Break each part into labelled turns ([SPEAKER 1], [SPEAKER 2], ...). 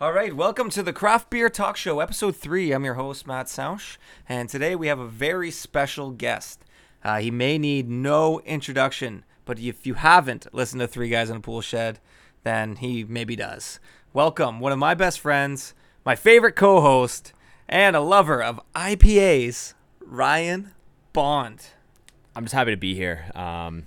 [SPEAKER 1] All right, welcome to the Craft Beer Talk Show, episode three. I'm your host, Matt Sausch, and today we have a very special guest. Uh, he may need no introduction, but if you haven't listened to Three Guys in a Pool Shed, then he maybe does. Welcome, one of my best friends, my favorite co host, and a lover of IPAs, Ryan Bond.
[SPEAKER 2] I'm just happy to be here. Um,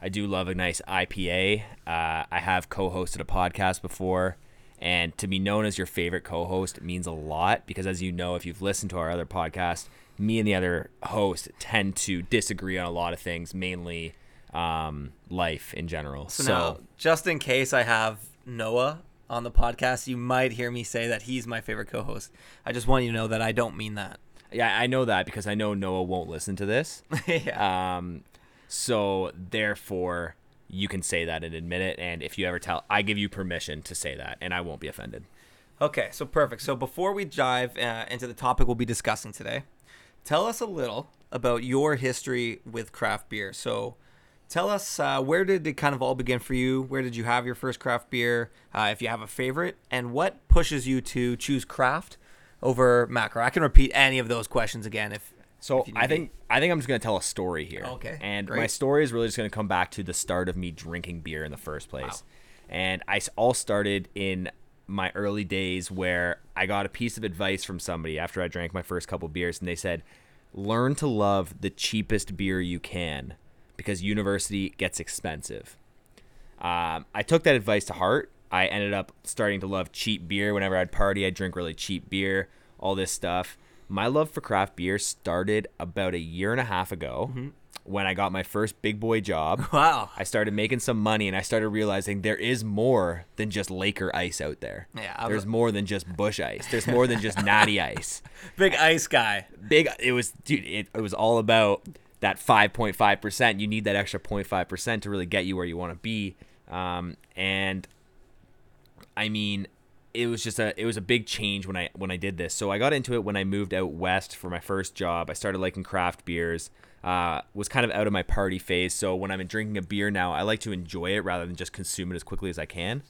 [SPEAKER 2] I do love a nice IPA. Uh, I have co-hosted a podcast before, and to be known as your favorite co-host means a lot because, as you know, if you've listened to our other podcast, me and the other host tend to disagree on a lot of things, mainly um, life in general.
[SPEAKER 1] So, now, just in case I have Noah on the podcast, you might hear me say that he's my favorite co-host. I just want you to know that I don't mean that.
[SPEAKER 2] Yeah, I know that because I know Noah won't listen to this.
[SPEAKER 1] yeah.
[SPEAKER 2] Um, so therefore, you can say that and admit it. And if you ever tell, I give you permission to say that, and I won't be offended.
[SPEAKER 1] Okay, so perfect. So before we dive uh, into the topic we'll be discussing today, tell us a little about your history with craft beer. So tell us uh, where did it kind of all begin for you? Where did you have your first craft beer? Uh, if you have a favorite, and what pushes you to choose craft over macro? I can repeat any of those questions again if
[SPEAKER 2] so I think I think I'm just gonna tell a story here.
[SPEAKER 1] Okay.
[SPEAKER 2] And
[SPEAKER 1] great.
[SPEAKER 2] my story is really just gonna come back to the start of me drinking beer in the first place. Wow. And I all started in my early days where I got a piece of advice from somebody after I drank my first couple beers, and they said, "Learn to love the cheapest beer you can, because university gets expensive." Um, I took that advice to heart. I ended up starting to love cheap beer. Whenever I'd party, I'd drink really cheap beer. All this stuff my love for craft beer started about a year and a half ago mm-hmm. when I got my first big boy job.
[SPEAKER 1] Wow.
[SPEAKER 2] I started making some money and I started realizing there is more than just Laker ice out there.
[SPEAKER 1] Yeah.
[SPEAKER 2] There's more than just Busch Ice. There's more than just natty ice.
[SPEAKER 1] Big ice guy.
[SPEAKER 2] Big it was dude, it, it was all about that 5.5%. You need that extra 0.5% to really get you where you want to be. Um, and I mean, it was just a it was a big change when I when I did this. So I got into it when I moved out west for my first job. I started liking craft beers. Uh, was kind of out of my party phase. So when I'm drinking a beer now, I like to enjoy it rather than just consume it as quickly as I can.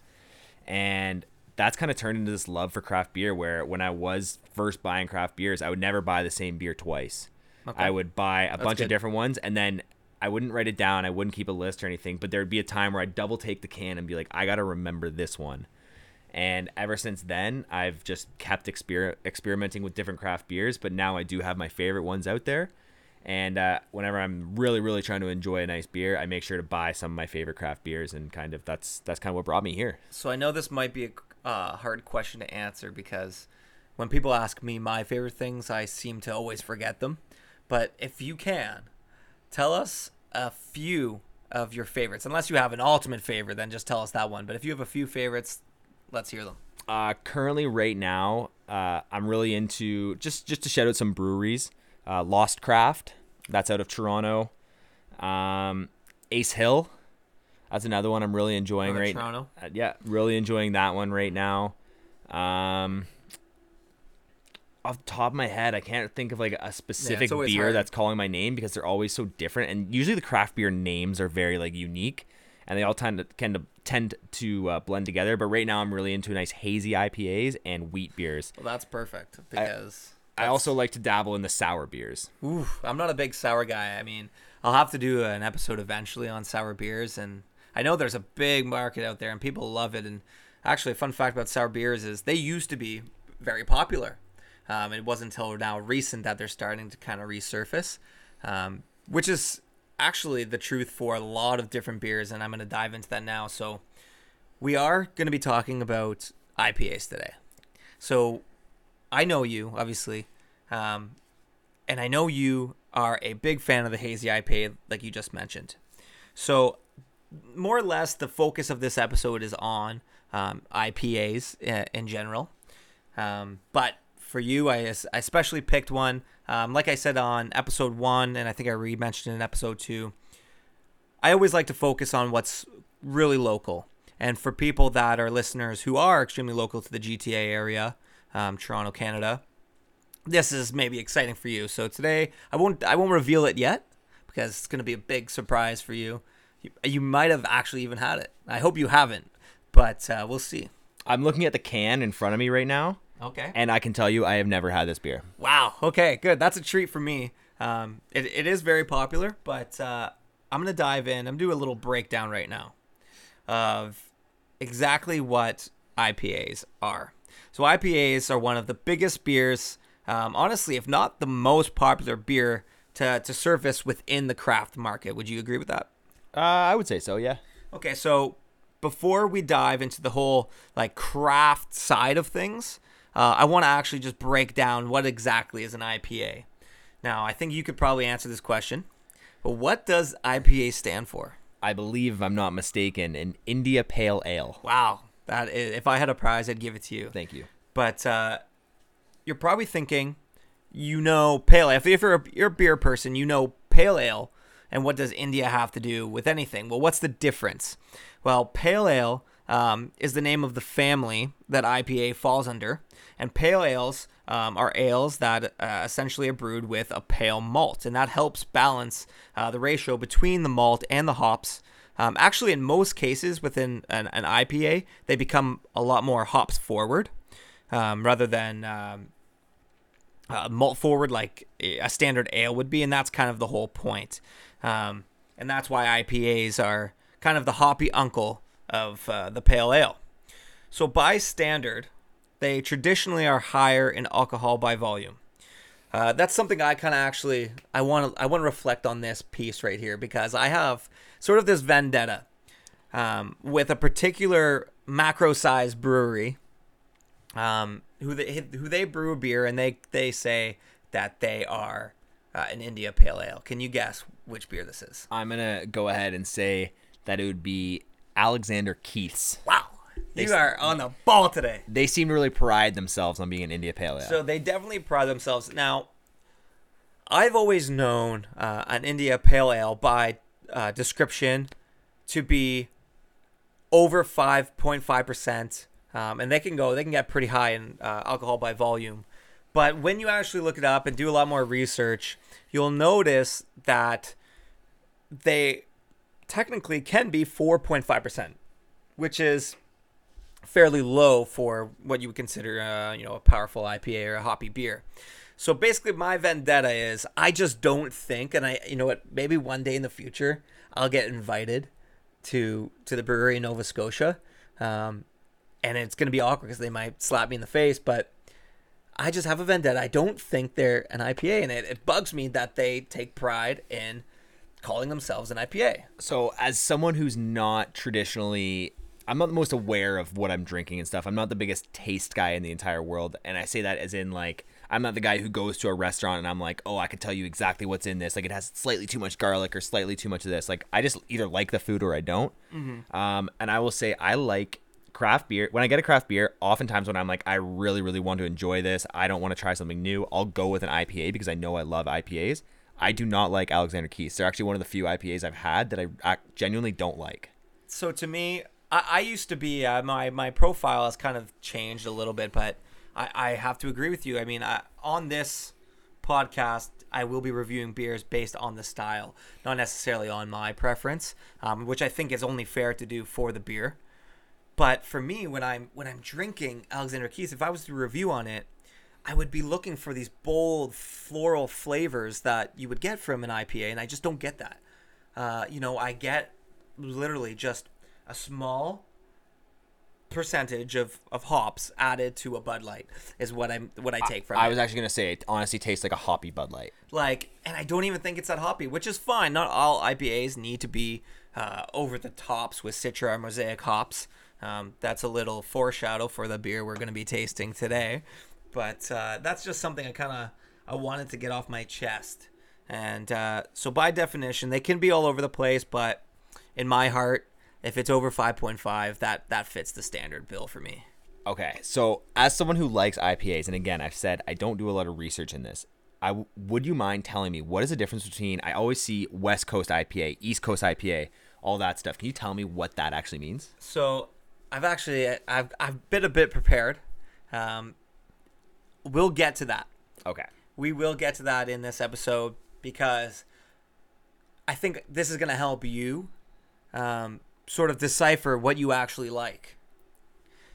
[SPEAKER 2] And that's kind of turned into this love for craft beer where when I was first buying craft beers, I would never buy the same beer twice. Okay. I would buy a that's bunch good. of different ones and then I wouldn't write it down. I wouldn't keep a list or anything, but there'd be a time where I'd double take the can and be like, I got to remember this one. And ever since then, I've just kept exper- experimenting with different craft beers. But now I do have my favorite ones out there. And uh, whenever I'm really, really trying to enjoy a nice beer, I make sure to buy some of my favorite craft beers, and kind of that's that's kind of what brought me here.
[SPEAKER 1] So I know this might be a uh, hard question to answer because when people ask me my favorite things, I seem to always forget them. But if you can, tell us a few of your favorites. Unless you have an ultimate favorite, then just tell us that one. But if you have a few favorites Let's hear them.
[SPEAKER 2] Uh, currently, right now, uh, I'm really into just just to shout out some breweries. Uh, Lost Craft, that's out of Toronto. Um, Ace Hill, that's another one I'm really enjoying right
[SPEAKER 1] now.
[SPEAKER 2] Uh, yeah, really enjoying that one right now. Um, off the top of my head, I can't think of like a specific yeah, beer hard. that's calling my name because they're always so different. And usually the craft beer names are very like unique and they all tend to tend to, tend to uh, blend together. But right now, I'm really into nice hazy IPAs and wheat beers.
[SPEAKER 1] Well, that's perfect because
[SPEAKER 2] I, I also like to dabble in the sour beers.
[SPEAKER 1] Ooh, I'm not a big sour guy. I mean, I'll have to do an episode eventually on sour beers, and I know there's a big market out there and people love it. And actually, a fun fact about sour beers is they used to be very popular. Um, it wasn't until now recent that they're starting to kind of resurface, um, which is actually the truth for a lot of different beers, and I'm going to dive into that now. So, we are going to be talking about IPAs today. So, I know you, obviously, um, and I know you are a big fan of the hazy IPA, like you just mentioned. So, more or less, the focus of this episode is on um, IPAs uh, in general. Um, but for you, I, I especially picked one. Um, like I said on episode one, and I think I re mentioned in episode two, I always like to focus on what's really local. And for people that are listeners who are extremely local to the GTA area, um, Toronto, Canada, this is maybe exciting for you. So today, I won't I won't reveal it yet because it's going to be a big surprise for you. You, you might have actually even had it. I hope you haven't, but uh, we'll see.
[SPEAKER 2] I'm looking at the can in front of me right now,
[SPEAKER 1] Okay.
[SPEAKER 2] and I can tell you I have never had this beer.
[SPEAKER 1] Wow. Okay, good. That's a treat for me. Um, it, it is very popular, but uh, I'm going to dive in. I'm doing a little breakdown right now of exactly what IPAs are. So, IPAs are one of the biggest beers, um, honestly, if not the most popular beer to, to surface within the craft market. Would you agree with that?
[SPEAKER 2] Uh, I would say so. Yeah.
[SPEAKER 1] Okay, so before we dive into the whole like craft side of things, uh, I want to actually just break down what exactly is an IPA. Now, I think you could probably answer this question, but what does IPA stand for?
[SPEAKER 2] I believe, if I'm not mistaken, an India Pale Ale.
[SPEAKER 1] Wow, that is, if I had a prize, I'd give it to you.
[SPEAKER 2] Thank you.
[SPEAKER 1] But uh, you're probably thinking, you know, pale ale. If you're a, you're a beer person, you know pale ale. And what does India have to do with anything? Well, what's the difference? Well, pale ale um, is the name of the family that IPA falls under, and pale ales um, are ales that uh, essentially are brewed with a pale malt, and that helps balance uh, the ratio between the malt and the hops. Um, actually, in most cases within an, an IPA, they become a lot more hops forward um, rather than uh, malt forward like a standard ale would be, and that's kind of the whole point. Um, and that's why IPAs are kind of the hoppy uncle of uh, the pale ale. So by standard, they traditionally are higher in alcohol by volume. Uh, that's something I kind of actually I want to I want to reflect on this piece right here because I have sort of this vendetta um, with a particular macro size brewery um, who they who they brew a beer and they they say that they are uh, an India Pale Ale. Can you guess which beer this is?
[SPEAKER 2] I'm gonna go ahead and say that it would be Alexander Keith's.
[SPEAKER 1] Wow, you are on the ball today.
[SPEAKER 2] They seem to really pride themselves on being an India Pale Ale.
[SPEAKER 1] So they definitely pride themselves. Now, I've always known uh, an India Pale Ale by uh, description to be over 5.5%. Um, and they can go, they can get pretty high in uh, alcohol by volume. But when you actually look it up and do a lot more research, you'll notice that they technically can be 4.5%, which is fairly low for what you would consider, uh, you know, a powerful IPA or a hoppy beer. So basically, my vendetta is I just don't think, and I, you know what, maybe one day in the future I'll get invited to to the brewery in Nova Scotia, um, and it's gonna be awkward because they might slap me in the face. But I just have a vendetta. I don't think they're an IPA, and it, it bugs me that they take pride in calling themselves an IPA.
[SPEAKER 2] so as someone who's not traditionally I'm not the most aware of what I'm drinking and stuff. I'm not the biggest taste guy in the entire world. And I say that as in like I'm not the guy who goes to a restaurant and I'm like, "Oh, I can tell you exactly what's in this. Like it has slightly too much garlic or slightly too much of this." Like I just either like the food or I don't. Um, and I will say I like craft beer. When I get a craft beer, oftentimes when I'm like I really really want to enjoy this, I don't want to try something new, I'll go with an IPA because I know I love IPAs. I do not like Alexander Keith's. They're actually one of the few IPAs I've had that I, I genuinely don't like.
[SPEAKER 1] so to me, I, I used to be uh, my my profile has kind of changed a little bit, but I, I have to agree with you. I mean, I, on this podcast, I will be reviewing beers based on the style, not necessarily on my preference, um, which I think is only fair to do for the beer. But for me, when I'm when I'm drinking Alexander Keith's, if I was to review on it, I would be looking for these bold floral flavors that you would get from an IPA, and I just don't get that. Uh, you know, I get literally just a small percentage of, of hops added to a Bud Light is what I'm what I take from
[SPEAKER 2] I
[SPEAKER 1] it.
[SPEAKER 2] was actually gonna say it honestly tastes like a hoppy Bud Light.
[SPEAKER 1] like, and I don't even think it's that hoppy, which is fine. Not all IPAs need to be uh, over the tops with Citra or Mosaic hops. Um, that's a little foreshadow for the beer we're going to be tasting today, but uh, that's just something I kind of I wanted to get off my chest. And uh, so, by definition, they can be all over the place, but in my heart, if it's over 5.5, that that fits the standard bill for me.
[SPEAKER 2] Okay, so as someone who likes IPAs, and again, I've said I don't do a lot of research in this. I w- would you mind telling me what is the difference between? I always see West Coast IPA, East Coast IPA, all that stuff. Can you tell me what that actually means?
[SPEAKER 1] So I've actually I've I've been a bit prepared. Um, we'll get to that.
[SPEAKER 2] Okay.
[SPEAKER 1] We will get to that in this episode because I think this is going to help you um, sort of decipher what you actually like.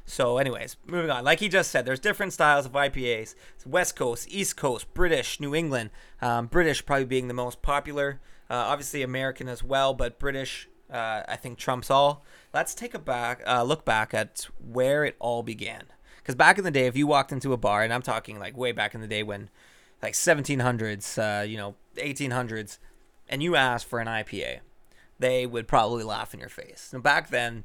[SPEAKER 1] So, anyways, moving on. Like he just said, there's different styles of IPAs. It's West Coast, East Coast, British, New England. Um, British probably being the most popular. Uh, obviously American as well, but British uh, I think trumps all. Let's take a back uh, look back at where it all began. Because back in the day, if you walked into a bar, and I'm talking like way back in the day when, like 1700s, uh, you know, 1800s, and you asked for an IPA, they would probably laugh in your face. And back then,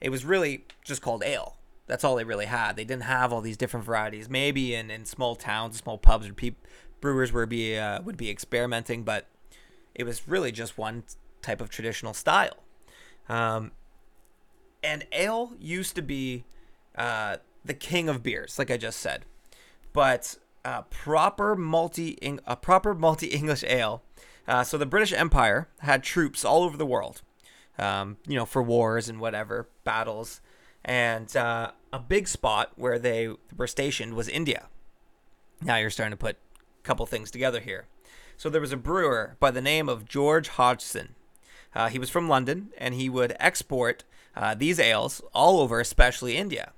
[SPEAKER 1] it was really just called ale. That's all they really had. They didn't have all these different varieties. Maybe in, in small towns, small pubs, where pe- brewers would be uh, would be experimenting, but it was really just one type of traditional style. Um, and ale used to be uh, the king of beers, like I just said, but uh, proper multi a proper multi English ale. Uh, so the British Empire had troops all over the world, um, you know, for wars and whatever battles, and uh, a big spot where they were stationed was India. Now you're starting to put a couple things together here. So there was a brewer by the name of George Hodgson. Uh, he was from London, and he would export uh, these ales all over, especially India.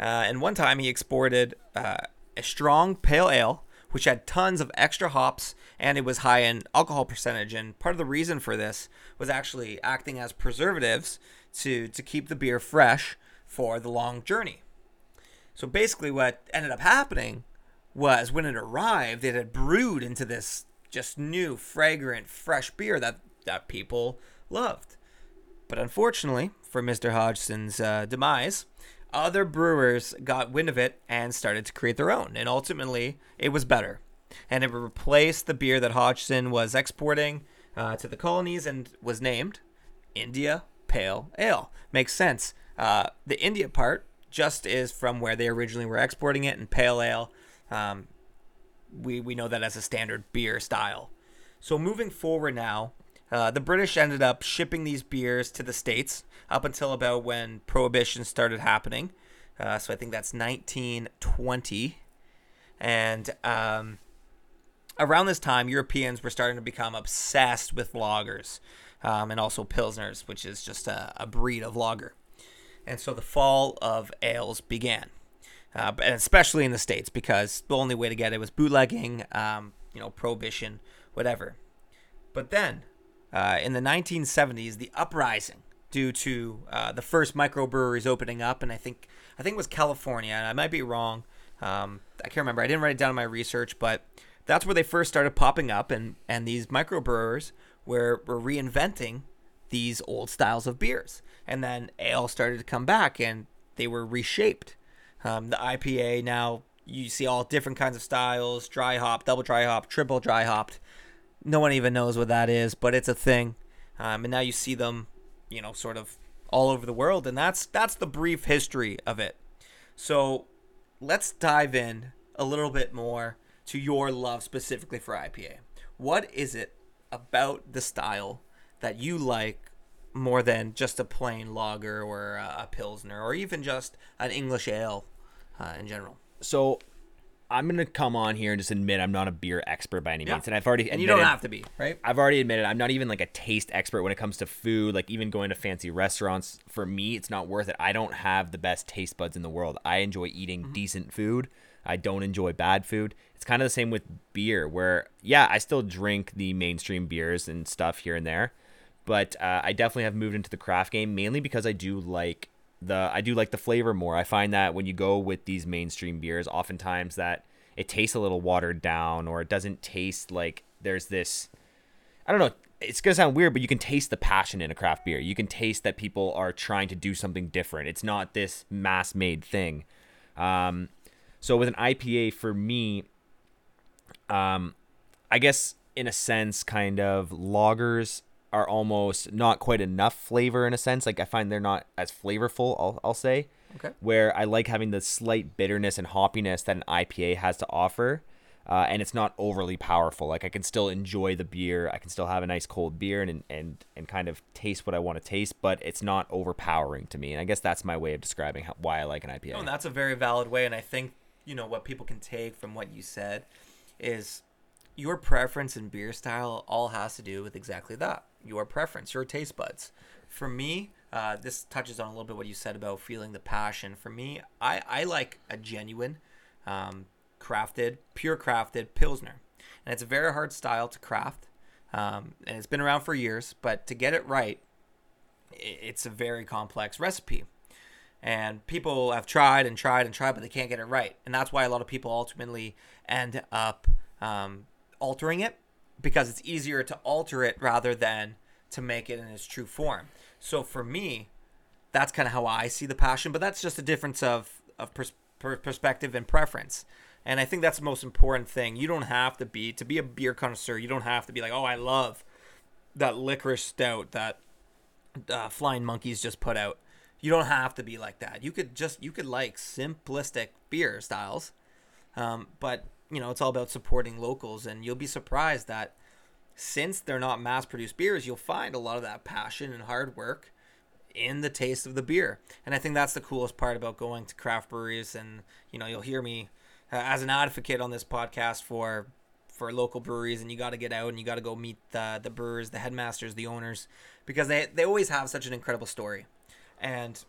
[SPEAKER 1] Uh, and one time he exported uh, a strong pale ale, which had tons of extra hops, and it was high in alcohol percentage. And part of the reason for this was actually acting as preservatives to to keep the beer fresh for the long journey. So basically, what ended up happening was when it arrived, it had brewed into this just new, fragrant, fresh beer that, that people loved. But unfortunately for Mr. Hodgson's uh, demise, other brewers got wind of it and started to create their own. And ultimately, it was better. And it replaced the beer that Hodgson was exporting uh, to the colonies and was named India Pale Ale. Makes sense. Uh, the India part just is from where they originally were exporting it, and Pale Ale um, we we know that as a standard beer style. So moving forward now, uh, the British ended up shipping these beers to the states up until about when Prohibition started happening. Uh, so I think that's 1920, and um, around this time, Europeans were starting to become obsessed with lagers um, and also pilsners, which is just a, a breed of lager. And so the fall of ales began uh, and especially in the states because the only way to get it was bootlegging, um, you know, prohibition, whatever. But then, uh, in the 1970s, the uprising due to uh, the first microbreweries opening up, and I think I think it was California. And I might be wrong. Um, I can't remember. I didn't write it down in my research, but that's where they first started popping up, and and these microbrewers were were reinventing these old styles of beers, and then ale started to come back, and they were reshaped um, the IPA now you see all different kinds of styles: dry hop, double dry hop, triple dry hopped. No one even knows what that is, but it's a thing. Um, and now you see them, you know, sort of all over the world, and that's that's the brief history of it. So let's dive in a little bit more to your love specifically for IPA. What is it about the style that you like more than just a plain lager or a, pilsner or even just an English ale uh, in general.
[SPEAKER 2] So I'm gonna come on here and just admit I'm not a beer expert by any means, yeah. and I've already
[SPEAKER 1] and
[SPEAKER 2] you
[SPEAKER 1] don't have to be right.
[SPEAKER 2] I've already admitted I'm not even like a taste expert when it comes to food. Like even going to fancy restaurants, for me, it's not worth it. I don't have the best taste buds in the world. I enjoy eating mm-hmm. decent food. I don't enjoy bad food. It's kind of the same with beer, where yeah, I still drink the mainstream beers and stuff here and there, but uh, I definitely have moved into the craft game mainly because I do like the I do like the flavor more. I find that when you go with these mainstream beers, oftentimes that it tastes a little watered down or it doesn't taste like there's this I don't know, it's going to sound weird, but you can taste the passion in a craft beer. You can taste that people are trying to do something different. It's not this mass-made thing. Um, so with an IPA for me um, I guess in a sense kind of lagers are almost not quite enough flavor in a sense. Like I find they're not as flavorful. I'll I'll say.
[SPEAKER 1] Okay.
[SPEAKER 2] Where I like having the slight bitterness and hoppiness that an IPA has to offer, uh, and it's not overly powerful. Like I can still enjoy the beer. I can still have a nice cold beer and and and kind of taste what I want to taste, but it's not overpowering to me. And I guess that's my way of describing how, why I like an IPA.
[SPEAKER 1] No, that's a very valid way, and I think you know what people can take from what you said is your preference in beer style all has to do with exactly that your preference, your taste buds. For me, uh, this touches on a little bit what you said about feeling the passion. For me, I, I like a genuine, um, crafted, pure crafted Pilsner. And it's a very hard style to craft. Um, and it's been around for years, but to get it right, it's a very complex recipe. And people have tried and tried and tried, but they can't get it right. And that's why a lot of people ultimately end up um, altering it because it's easier to alter it rather than to make it in its true form. So for me, that's kind of how I see the passion, but that's just a difference of of pers- perspective and preference. And I think that's the most important thing. You don't have to be to be a beer connoisseur. You don't have to be like, oh, I love that licorice stout that uh, Flying Monkeys just put out. You don't have to be like that. You could just you could like simplistic beer styles, um, but you know it's all about supporting locals, and you'll be surprised that since they're not mass produced beers, you'll find a lot of that passion and hard work in the taste of the beer. And I think that's the coolest part about going to craft breweries. And, you know, you'll hear me uh, as an advocate on this podcast for for local breweries and you got to get out and you got to go meet the the brewers the headmasters the owners because they they always have such an incredible story and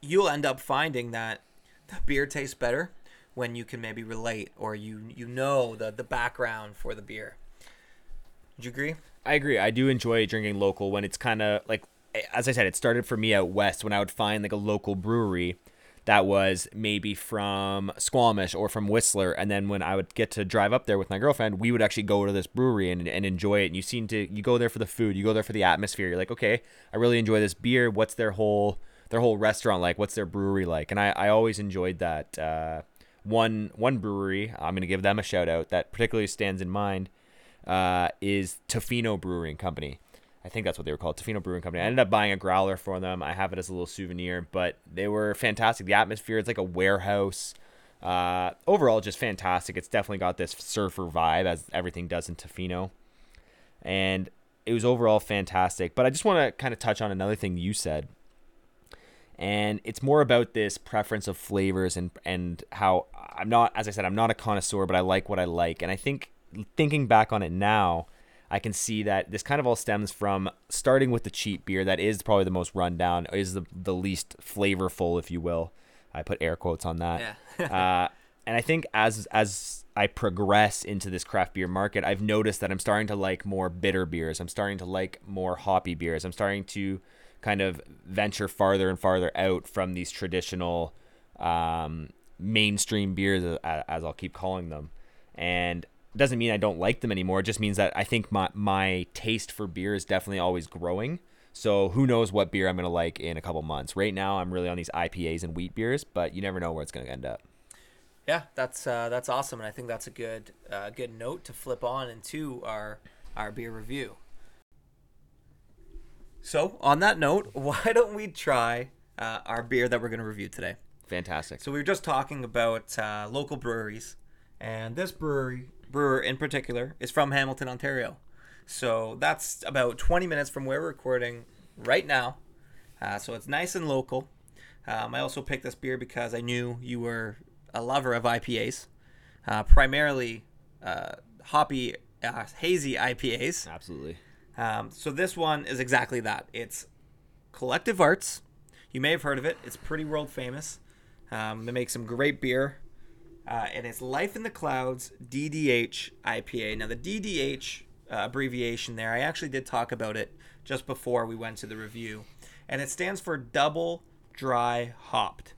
[SPEAKER 1] you'll end up finding that the beer tastes better when you can maybe relate or you you know the the background for the beer do you agree?
[SPEAKER 2] I agree. I do enjoy drinking local when it's kind of like, as I said, it started for me out west when I would find like a local brewery that was maybe from Squamish or from Whistler. And then when I would get to drive up there with my girlfriend, we would actually go to this brewery and, and enjoy it. And you seem to, you go there for the food, you go there for the atmosphere. You're like, okay, I really enjoy this beer. What's their whole, their whole restaurant like? What's their brewery like? And I, I always enjoyed that. Uh, one, one brewery, I'm to give them a shout out that particularly stands in mind uh, is Tofino Brewing Company. I think that's what they were called, Tofino Brewing Company. I ended up buying a growler for them. I have it as a little souvenir, but they were fantastic. The atmosphere, it's like a warehouse. Uh, overall, just fantastic. It's definitely got this surfer vibe, as everything does in Tofino. And it was overall fantastic. But I just want to kind of touch on another thing you said. And it's more about this preference of flavors and, and how I'm not, as I said, I'm not a connoisseur, but I like what I like. And I think thinking back on it now, I can see that this kind of all stems from starting with the cheap beer that is probably the most rundown, is the, the least flavorful, if you will. I put air quotes on that. Yeah. uh, and I think as as I progress into this craft beer market, I've noticed that I'm starting to like more bitter beers. I'm starting to like more hoppy beers. I'm starting to kind of venture farther and farther out from these traditional um, mainstream beers, as I'll keep calling them. And doesn't mean I don't like them anymore. It just means that I think my my taste for beer is definitely always growing. So who knows what beer I'm gonna like in a couple months. Right now, I'm really on these IPAs and wheat beers, but you never know where it's gonna end up.
[SPEAKER 1] Yeah, that's uh, that's awesome, and I think that's a good uh, good note to flip on into our our beer review. So on that note, why don't we try uh, our beer that we're gonna review today?
[SPEAKER 2] Fantastic.
[SPEAKER 1] So we were just talking about uh, local breweries, and this brewery brewer in particular is from Hamilton, Ontario. So that's about 20 minutes from where we're recording right now. Uh, so it's nice and local. Um, I also picked this beer because I knew you were a lover of IPAs, uh, primarily uh, hoppy, uh, hazy IPAs.
[SPEAKER 2] Absolutely.
[SPEAKER 1] Um, so this one is exactly that. It's Collective Arts. You may have heard of it. It's pretty world famous. Um, they make some great beer uh, and it's Life in the Clouds DDH IPA. Now, the DDH uh, abbreviation there, I actually did talk about it just before we went to the review, and it stands for double dry hopped.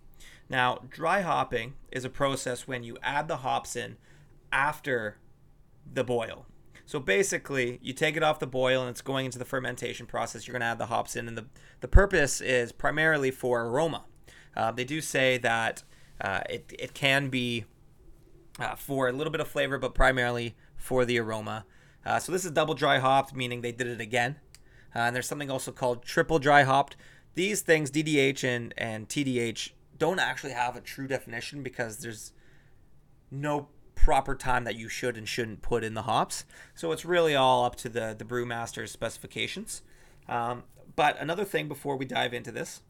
[SPEAKER 1] Now, dry hopping is a process when you add the hops in after the boil. So basically, you take it off the boil and it's going into the fermentation process. You're going to add the hops in, and the, the purpose is primarily for aroma. Uh, they do say that uh, it, it can be uh, for a little bit of flavor, but primarily for the aroma. Uh, so this is double dry hopped, meaning they did it again. Uh, and there's something also called triple dry hopped. These things, DDH and, and TDH, don't actually have a true definition because there's no proper time that you should and shouldn't put in the hops. So it's really all up to the, the brewmaster's specifications. Um, but another thing before we dive into this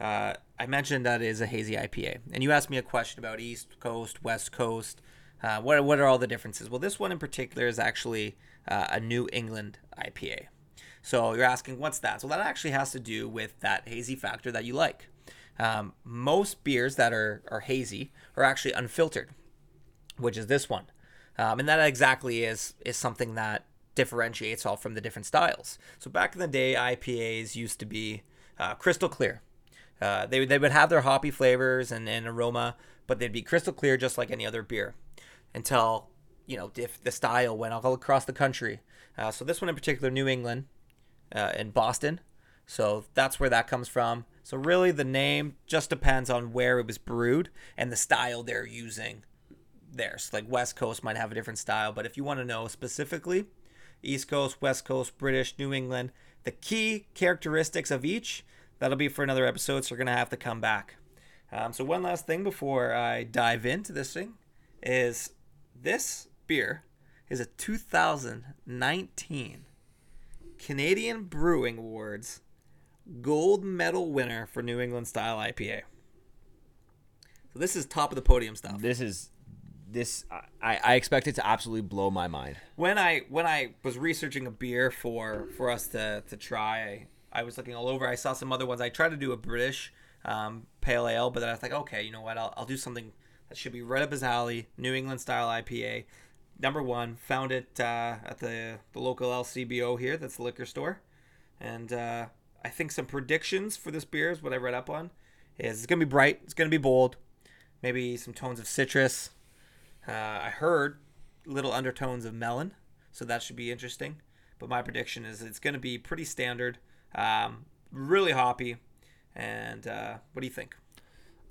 [SPEAKER 1] uh, I mentioned that is a hazy IPA, and you asked me a question about East Coast, West Coast. Uh, what what are all the differences? Well, this one in particular is actually uh, a New England IPA. So you're asking, what's that? So that actually has to do with that hazy factor that you like. Um, most beers that are, are hazy are actually unfiltered, which is this one. Um, and that exactly is is something that differentiates all from the different styles. So back in the day, IPAs used to be uh, crystal clear. Uh, they, they would have their hoppy flavors and, and aroma, but they'd be crystal clear just like any other beer until, you know, if the style went all across the country. Uh, so this one in particular, New England uh, in Boston. So that's where that comes from. So really the name just depends on where it was brewed and the style they're using there. So like West Coast might have a different style, but if you want to know specifically, East Coast, West Coast, British, New England, the key characteristics of each, that'll be for another episode, so you're going to have to come back. Um, so, one last thing before I dive into this thing is this beer is a 2019 Canadian Brewing Awards gold medal winner for New England style IPA. So, this is top of the podium stuff.
[SPEAKER 2] This is this I, I expect it to absolutely blow my mind.
[SPEAKER 1] when I when I was researching a beer for for us to to try, I, was looking all over. I saw some other ones. I tried to do a British um, pale ale, but then I was like, okay, you know what? I'll, I'll do something that should be right up his alley. New England style IPA. Number one, found it uh, at the the local LCBO here. That's the liquor store, and uh, I think some predictions for this beer is what I read up on. Is it's gonna be bright. It's gonna be bold. Maybe some tones of citrus. Uh, I heard little undertones of melon, so that should be interesting. But my prediction is it's going to be pretty standard, um, really hoppy. And uh, what do you think?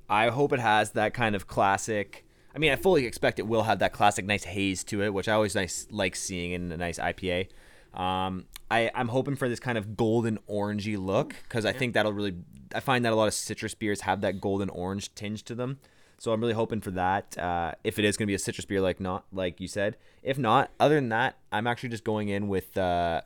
[SPEAKER 2] I hope it has that kind of classic. I mean, I fully expect it will have that classic nice haze to it, which I always nice like seeing in a nice IPA. Um, I I'm hoping for this kind of golden orangey look because I think that'll really. I find that a lot of citrus beers have that golden orange tinge to them. So I'm really hoping for that. Uh, if it is going to be a citrus beer, like not like you said. If not, other than that, I'm actually just going in with uh,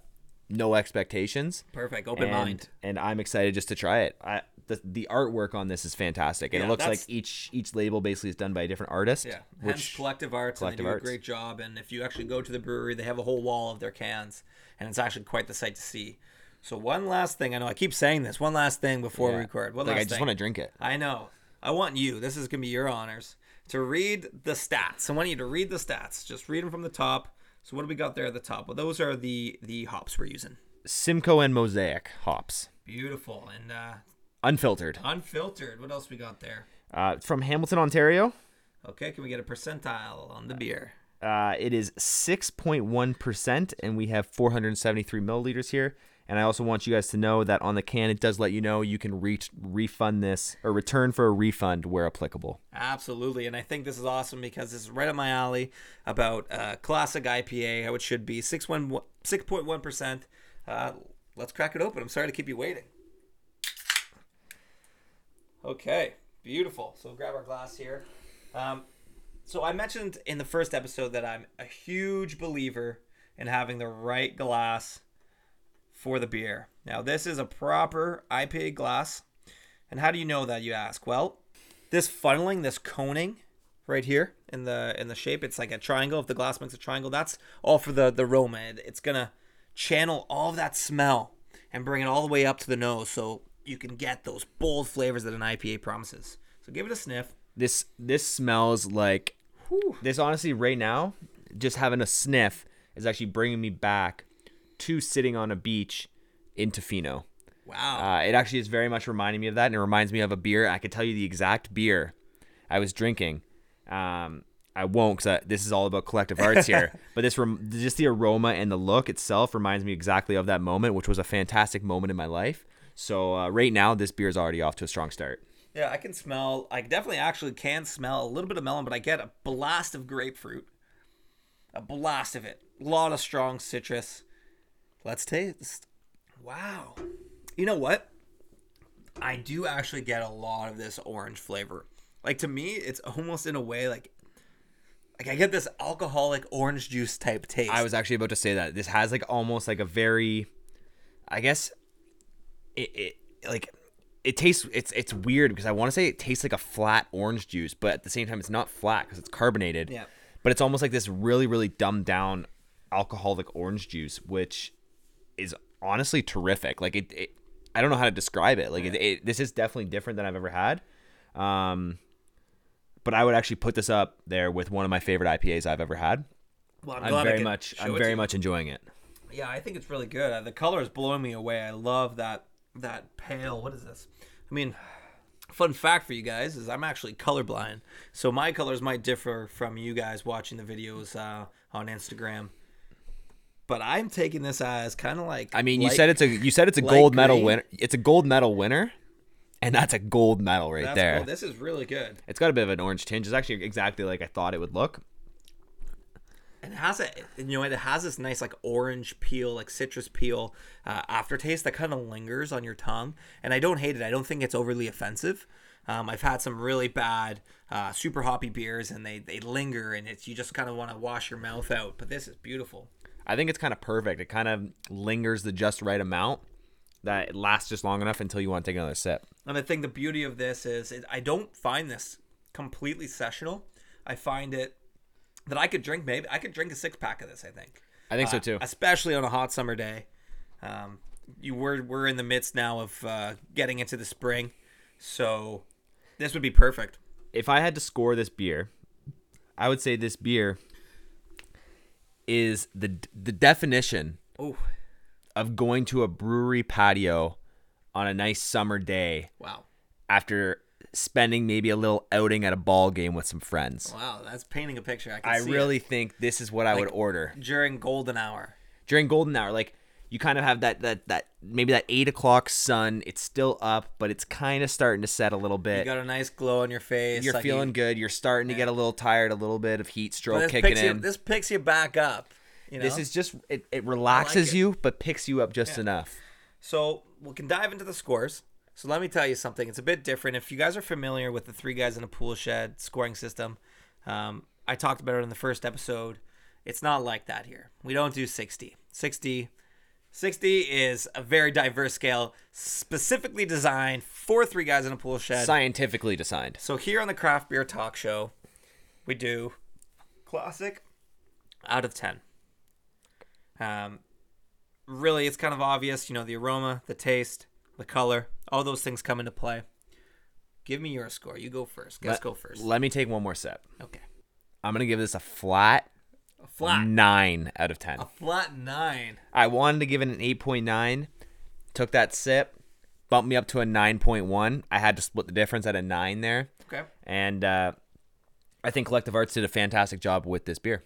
[SPEAKER 2] no expectations.
[SPEAKER 1] Perfect, open
[SPEAKER 2] and,
[SPEAKER 1] mind.
[SPEAKER 2] and I'm excited just to try it. I the, the artwork on this is fantastic, and
[SPEAKER 1] Yeah,
[SPEAKER 2] it looks like each each label basically is done by a different artist.
[SPEAKER 1] Yeah, hence
[SPEAKER 2] which
[SPEAKER 1] Collective Arts,
[SPEAKER 2] Collective
[SPEAKER 1] and they do a great job. And if you actually go to the brewery, they have a whole wall of their cans, and it's actually quite the sight to see. So one last thing, I know I keep saying this. One last thing before
[SPEAKER 2] Yeah.
[SPEAKER 1] we record. One
[SPEAKER 2] like I just
[SPEAKER 1] thing.
[SPEAKER 2] want to drink it.
[SPEAKER 1] I know. I want you. This is gonna be your honors to read the stats. I want you to read the stats. Just read them from the top. So what do we got there at the top? Well, those are the the hops we're using.
[SPEAKER 2] Simcoe and Mosaic hops,
[SPEAKER 1] Beautiful and uh,
[SPEAKER 2] unfiltered,
[SPEAKER 1] unfiltered. What else we got there?
[SPEAKER 2] uh, from Hamilton, Ontario.
[SPEAKER 1] Okay, can we get a percentile on the beer?
[SPEAKER 2] Uh, it is 6.1%, and we have 473 milliliters here. And I also want you guys to know that on the can, it does let you know you can reach refund this or return for a refund where applicable.
[SPEAKER 1] Absolutely, and I think this is awesome because this is right up my alley about uh, classic IPA, how it should be six one six point one percent. Uh, let's crack it open. I'm sorry to keep you waiting. Okay, beautiful. So grab our glass here. Um, so I mentioned in the first episode that I'm a huge believer in having the right glass for the beer. Now this is a proper IPA glass. And how do you know that you ask? Well, this funneling, this coning right here in the in the shape, it's like a triangle. If the glass makes a triangle, that's all for the the aroma. It- It's gonna channel all of that smell and bring it all the way up to the nose, so you can get those bold flavors that an IPA promises. So give it a sniff.
[SPEAKER 2] This this smells like
[SPEAKER 1] Whew.
[SPEAKER 2] this. Honestly, right now, just having a sniff is actually bringing me back to sitting on a beach in Tofino.
[SPEAKER 1] Wow.
[SPEAKER 2] Uh, it actually is very much reminding me of that, and it reminds me of a beer. I could tell you the exact beer I was drinking. Um, I won't because this is all about collective arts here. but this, rem- just the aroma and the look itself reminds me exactly of that moment, which was a fantastic moment in my life. So uh, right now, this beer is already off to a strong start.
[SPEAKER 1] Yeah, I can smell. I definitely actually can smell a little bit of melon, but I get a blast of grapefruit. A blast of it. A lot of strong citrus. Let's taste. Wow. You know what? I do actually get a lot of this orange flavor. Like to me, it's almost in a way like like I get this alcoholic orange juice type taste.
[SPEAKER 2] I was actually about to say that this has like almost like a very, I guess, it, it like it tastes. It's it's weird because I want to say it tastes like a flat orange juice, but at the same time it's not flat because it's carbonated.
[SPEAKER 1] Yeah.
[SPEAKER 2] But it's almost like this really really dumbed down alcoholic orange juice, which is honestly terrific. Like it, it I don't know how to describe it. Like it, it, this is definitely different than I've ever had. Um, but I would actually put this up there with one of my favorite IPAs I've ever had.
[SPEAKER 1] Well,
[SPEAKER 2] I'm
[SPEAKER 1] glad I
[SPEAKER 2] very much I'm very much enjoying it.
[SPEAKER 1] Yeah, I think it's really good. Uh, the color is blowing me away. I love that that pale. What is this? I mean, fun fact for you guys is I'm actually colorblind, so my colors might differ from you guys watching the videos uh, on Instagram. But I'm taking this as kind of like
[SPEAKER 2] I mean, you
[SPEAKER 1] light-
[SPEAKER 2] said it's a you said it's a gold medal
[SPEAKER 1] green.
[SPEAKER 2] winner. It's a gold medal winner, and that's a gold medal right
[SPEAKER 1] that's
[SPEAKER 2] there.
[SPEAKER 1] cool. This is really good.
[SPEAKER 2] It's got a bit of an orange tinge. It's actually exactly like I thought it would look.
[SPEAKER 1] And it has a you know it has this nice like orange peel, like citrus peel uh, aftertaste that kind of lingers on your tongue. And I don't hate it. I don't think it's overly offensive. Um, I've had some really bad uh, super hoppy beers, and they they linger, and it's you just kind of want to wash your mouth out. But this is beautiful.
[SPEAKER 2] I think it's kind of perfect. It kind of lingers the just right amount that it lasts just long enough until you want to take another sip.
[SPEAKER 1] And I think the beauty of this is it, I don't find this completely sessional. I find it that I could drink maybe I could drink a six pack of this. I think.
[SPEAKER 2] I think so
[SPEAKER 1] Uh,
[SPEAKER 2] too.
[SPEAKER 1] especially on a hot summer day. Um, you were we're in the midst now of uh, getting into the spring, so this would be perfect.
[SPEAKER 2] If I had to score this beer, I would say this beer is the the definition
[SPEAKER 1] Oh
[SPEAKER 2] of going to a brewery patio on a nice summer day
[SPEAKER 1] wow,
[SPEAKER 2] after spending maybe a little outing at a ball game with some friends.
[SPEAKER 1] wow, that's painting a picture. I can
[SPEAKER 2] I really
[SPEAKER 1] it.
[SPEAKER 2] think this is what I would order
[SPEAKER 1] during golden hour.
[SPEAKER 2] during golden hour. Like you kind of have that that that maybe that eight o'clock sun. It's still up, but it's kind of starting to set a little bit.
[SPEAKER 1] You got a nice glow on your face.
[SPEAKER 2] You're
[SPEAKER 1] like
[SPEAKER 2] feeling
[SPEAKER 1] you,
[SPEAKER 2] good. You're starting to get a little tired. A little bit of heat stroke kicking
[SPEAKER 1] picks, you,
[SPEAKER 2] in.
[SPEAKER 1] this picks you back up. You know?
[SPEAKER 2] This is just it, it relaxes
[SPEAKER 1] it.
[SPEAKER 2] you, but picks you up just enough.
[SPEAKER 1] So we can dive into the scores. So let me tell you something. It's a bit different. If you guys are familiar with the three guys in a pool shed scoring system, um, I talked about it in the first episode. It's not like that here. We don't do 60. 60 60 is a very diverse scale specifically designed for three guys in a pool shed.
[SPEAKER 2] Scientifically designed.
[SPEAKER 1] So here on the Craft Beer Talk Show, we do classic out of 10. Um, really, it's kind of obvious, you know, the aroma, the taste, the color, all those things come into play. Give me your score. You go first. Guys,
[SPEAKER 2] Let-
[SPEAKER 1] go first.
[SPEAKER 2] Let me take one more sip.
[SPEAKER 1] Okay.
[SPEAKER 2] I'm gonna give this a flat
[SPEAKER 1] A flat.
[SPEAKER 2] nine out of ten.
[SPEAKER 1] A flat nine.
[SPEAKER 2] I wanted to give it an eight point nine. Took that sip, bumped me up to a nine point one. I had to split the difference at a nine there,
[SPEAKER 1] Okay.
[SPEAKER 2] and uh, I think Collective Arts did a fantastic job with this beer.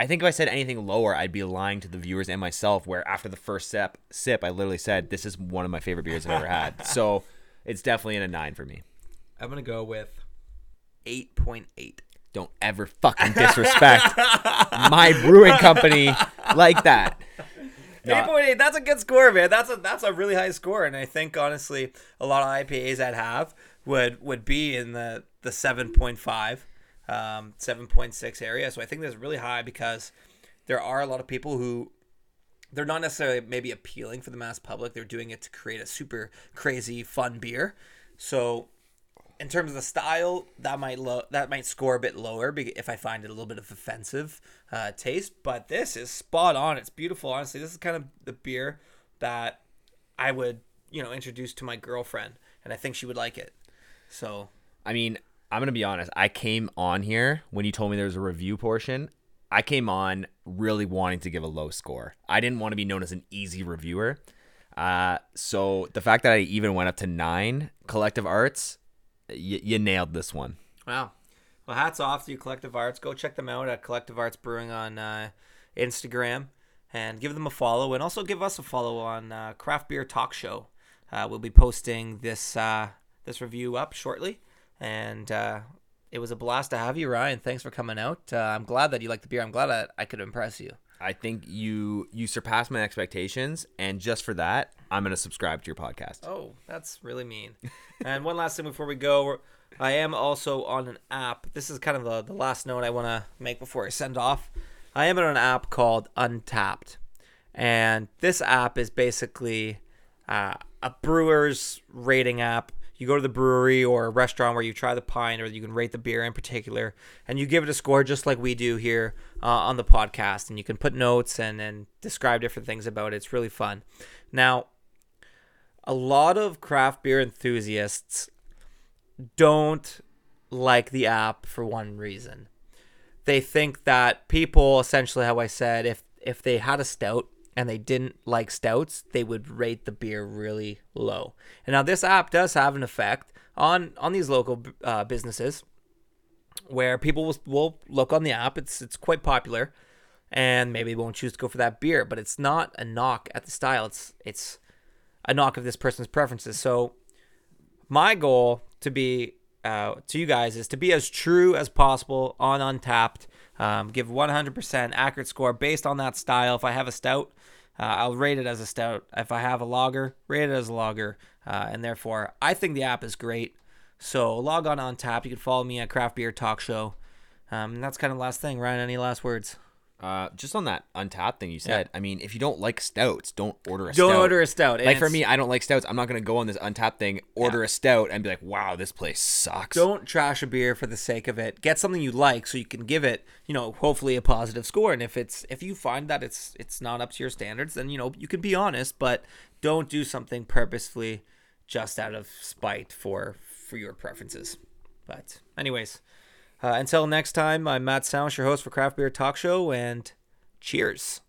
[SPEAKER 2] I think if I said anything lower, I'd be lying to the viewers and myself. Where after the first sip, sip, I literally said, "This is one of my favorite beers I've ever had." So it's definitely in a nine for me.
[SPEAKER 1] I'm going to go with 8.8.
[SPEAKER 2] Don't ever fucking disrespect my brewing company like that.
[SPEAKER 1] Eight point eight. That's a good score, man. That's a that's a really high score, and I think honestly, a lot of IPAs I'd have would would be in the the seven point five, um, seven point six area. So I think that's really high because there are a lot of people who they're not necessarily maybe appealing for the mass public. They're doing it to create a super crazy fun beer. So in terms of the style, that might lo- that might score a bit lower if I find it a little bit of offensive uh, taste. But this is spot on. It's beautiful. Honestly, this is kind of the beer that I would you know introduce to my girlfriend, and I think she would like it. So
[SPEAKER 2] I mean, I'm gonna be honest. I came on here when you told me there was a review portion. I came on really wanting to give a low score. I didn't want to be known as an easy reviewer. Uh, so the fact that I even went up to nine, Collective Arts, y- you nailed this one.
[SPEAKER 1] Wow. Well, hats off to you, Collective Arts. Go check them out at Collective Arts Brewing on uh, Instagram and give them a follow. And also give us a follow on uh, Craft Beer Talk Show. Uh, we'll be posting this uh, this review up shortly. And uh, it was a blast to have you, Ryan. Thanks for coming out. Uh, I'm glad that you like the beer. I'm glad that I could impress you.
[SPEAKER 2] I think you you surpassed my expectations, and just for that, I'm gonna subscribe to your podcast.
[SPEAKER 1] Oh, that's really mean. and one last thing before we go, I am also on an app. This is kind of the, the last note I want to make before I send off. I am on an app called Untappd. And this app is basically uh, a brewer's rating app. you go to the brewery or a restaurant where you try the pint or you can rate the beer in particular and you give it a score just like we do here uh, on the podcast and you can put notes and, and describe different things about it it's really fun now a lot of craft beer enthusiasts don't like the app for one reason they think that people essentially how i said if if they had a stout and they didn't like stouts, they would rate the beer really low. And now this app does have an effect on on these local uh, businesses where people will, will look on the app. It's it's quite popular, and maybe won't choose to go for that beer. But it's not a knock at the style. It's it's a knock of this person's preferences. So my goal to be uh, to you guys is to be as true as possible on Untappd. Um, give 100% accurate score based on that style. If I have a stout, uh, I'll rate it as a stout. If I have a lager, rate it as a lager. Uh, and therefore, I think the app is great. So log on Untappd. You can follow me at Craft Beer Talk Show. Um, and that's kind of the last thing. Ryan, any last words?
[SPEAKER 2] Uh, just on that Untappd thing you said. I mean, if you don't like stouts, don't order a
[SPEAKER 1] Don't
[SPEAKER 2] stout.
[SPEAKER 1] order a stout.
[SPEAKER 2] Like for me, I don't like stouts. I'm not gonna go on this Untappd thing, order
[SPEAKER 1] Yeah.
[SPEAKER 2] a stout, and be like, "Wow, this place sucks."
[SPEAKER 1] don't trash a beer for the sake of it. Get something you like so you can give it, you know, hopefully a positive score. And if it's if you find that it's it's not up to your standards, then you know you can be honest, but don't do something purposefully just out of spite for for your preferences. But anyways, uh, until next time, I'm Matt Sounds, your host for Craft Beer Talk Show, and cheers.